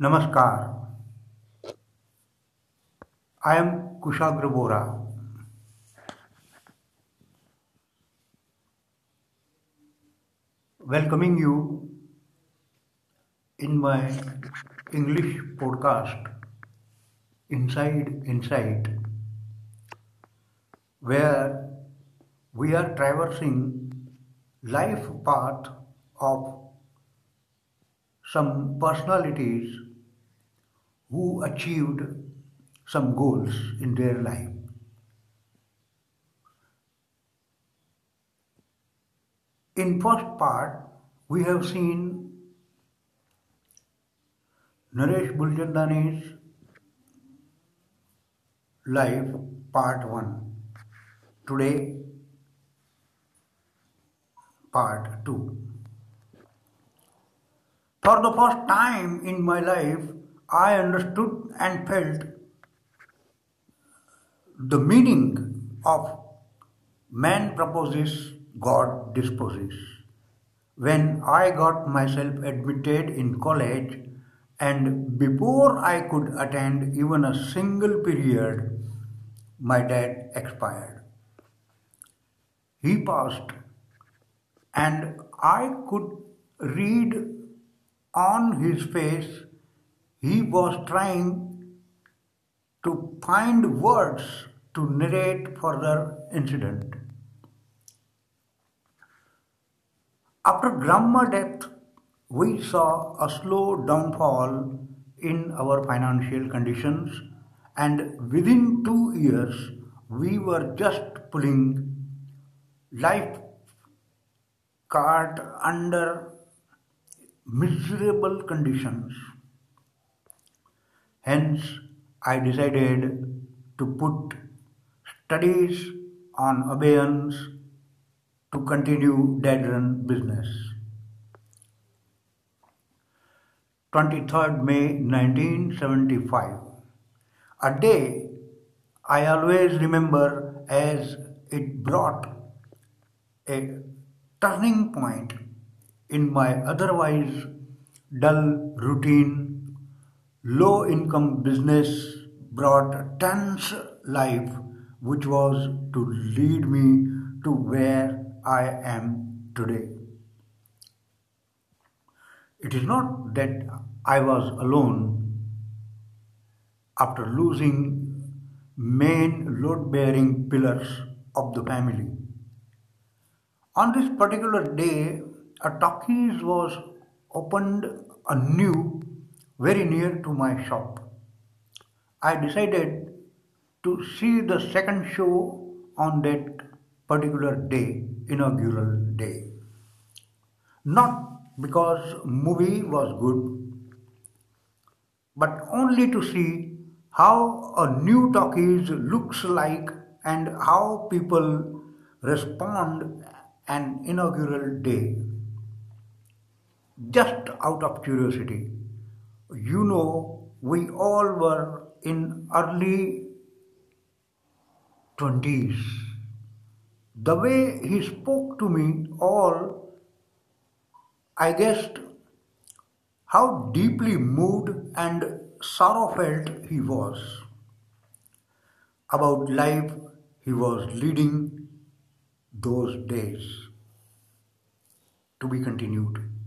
Namaskar. I am Kushagra Bora. Welcoming you in my English podcast, Inside Insight, where we are traversing life path of some personalities who achieved some goals in their life. In first part, we have seen Naresh Bulchandani's life, part 1. Today, part 2. For the first time in my life, I understood and felt the meaning of man proposes, God disposes. When I got myself admitted in college and before I could attend even a single period, my dad expired. He passed and I could read on his face he was trying to find words to narrate further incident. After grandma death, we saw a slow downfall in our financial conditions and within two years we were just pulling life cart under miserable conditions. Hence, I decided to put studies on abeyance to continue dead run business. 23rd May 1975. A day I always remember as it brought a turning point in my otherwise dull routine, low income business brought a tense life which was to lead me to where I am today. It is not that I was alone after losing main load bearing pillars of the family. On this particular day, a talkies was opened anew very near to my shop. I decided to see the second show on that particular day, inaugural day. Not because movie was good, but only to see how a new talkies looks like and how people respond an inaugural day just out of curiosity. You know, we all were in early 20s. The way he spoke to me, all, I guessed how deeply moved and sorrow felt he was about life he was leading those days to be continued.